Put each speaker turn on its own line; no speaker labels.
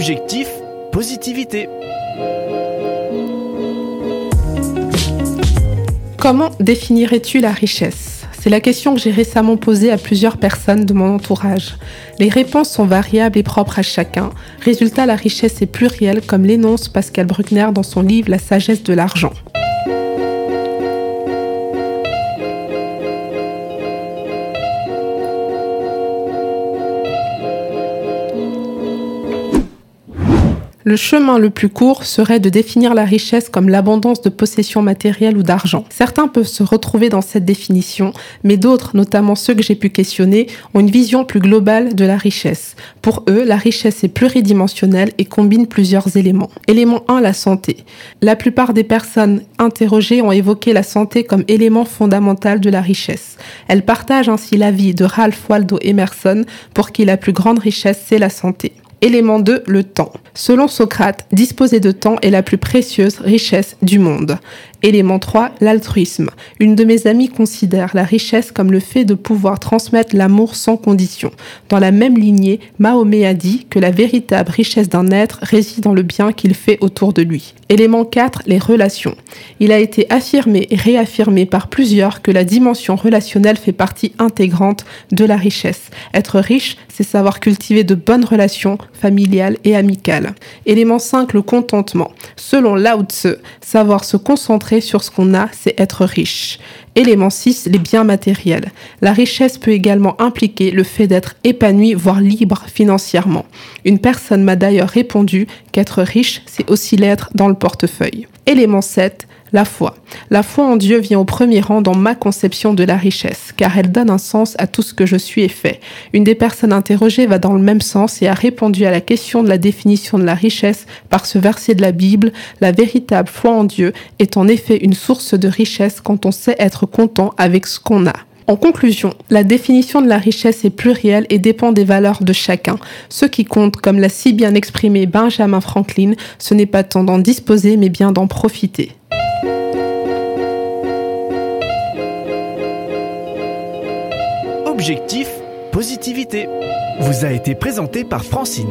Objectif, positivité.
Comment définirais-tu la richesse? C'est la question que j'ai récemment posée à plusieurs personnes de mon entourage. Les réponses sont variables et propres à chacun. Résultat, la richesse est plurielle, comme l'énonce Pascal Bruckner dans son livre La sagesse de l'argent. Le chemin le plus court serait de définir la richesse comme l'abondance de possessions matérielles ou d'argent. Certains peuvent se retrouver dans cette définition, mais d'autres, notamment ceux que j'ai pu questionner, ont une vision plus globale de la richesse. Pour eux, la richesse est pluridimensionnelle et combine plusieurs éléments. Élément 1, la santé. La plupart des personnes interrogées ont évoqué la santé comme élément fondamental de la richesse. Elles partagent ainsi l'avis de Ralph Waldo Emerson pour qui la plus grande richesse, c'est la santé. Élément 2, le temps. Selon Socrate, disposer de temps est la plus précieuse richesse du monde. Élément 3, l'altruisme. Une de mes amies considère la richesse comme le fait de pouvoir transmettre l'amour sans condition. Dans la même lignée, Mahomet a dit que la véritable richesse d'un être réside dans le bien qu'il fait autour de lui. Élément 4, les relations. Il a été affirmé et réaffirmé par plusieurs que la dimension relationnelle fait partie intégrante de la richesse. Être riche, c'est savoir cultiver de bonnes relations familiales et amicales. Élément 5, le contentement. Selon Lao Tzu, savoir se sur ce qu'on a, c'est être riche. Élément 6, les biens matériels. La richesse peut également impliquer le fait d'être épanoui, voire libre financièrement. Une personne m'a d'ailleurs répondu qu'être riche, c'est aussi l'être dans le portefeuille. Élément 7, la foi. La foi en Dieu vient au premier rang dans ma conception de la richesse, car elle donne un sens à tout ce que je suis et fais. Une des personnes interrogées va dans le même sens et a répondu à la question de la définition de la richesse par ce verset de la Bible. La véritable foi en Dieu est en effet une source de richesse quand on sait être content avec ce qu'on a. En conclusion, la définition de la richesse est plurielle et dépend des valeurs de chacun. Ce qui compte, comme l'a si bien exprimé Benjamin Franklin, ce n'est pas tant d'en disposer, mais bien d'en profiter.
Objectif, positivité. Vous a été présenté par Francine.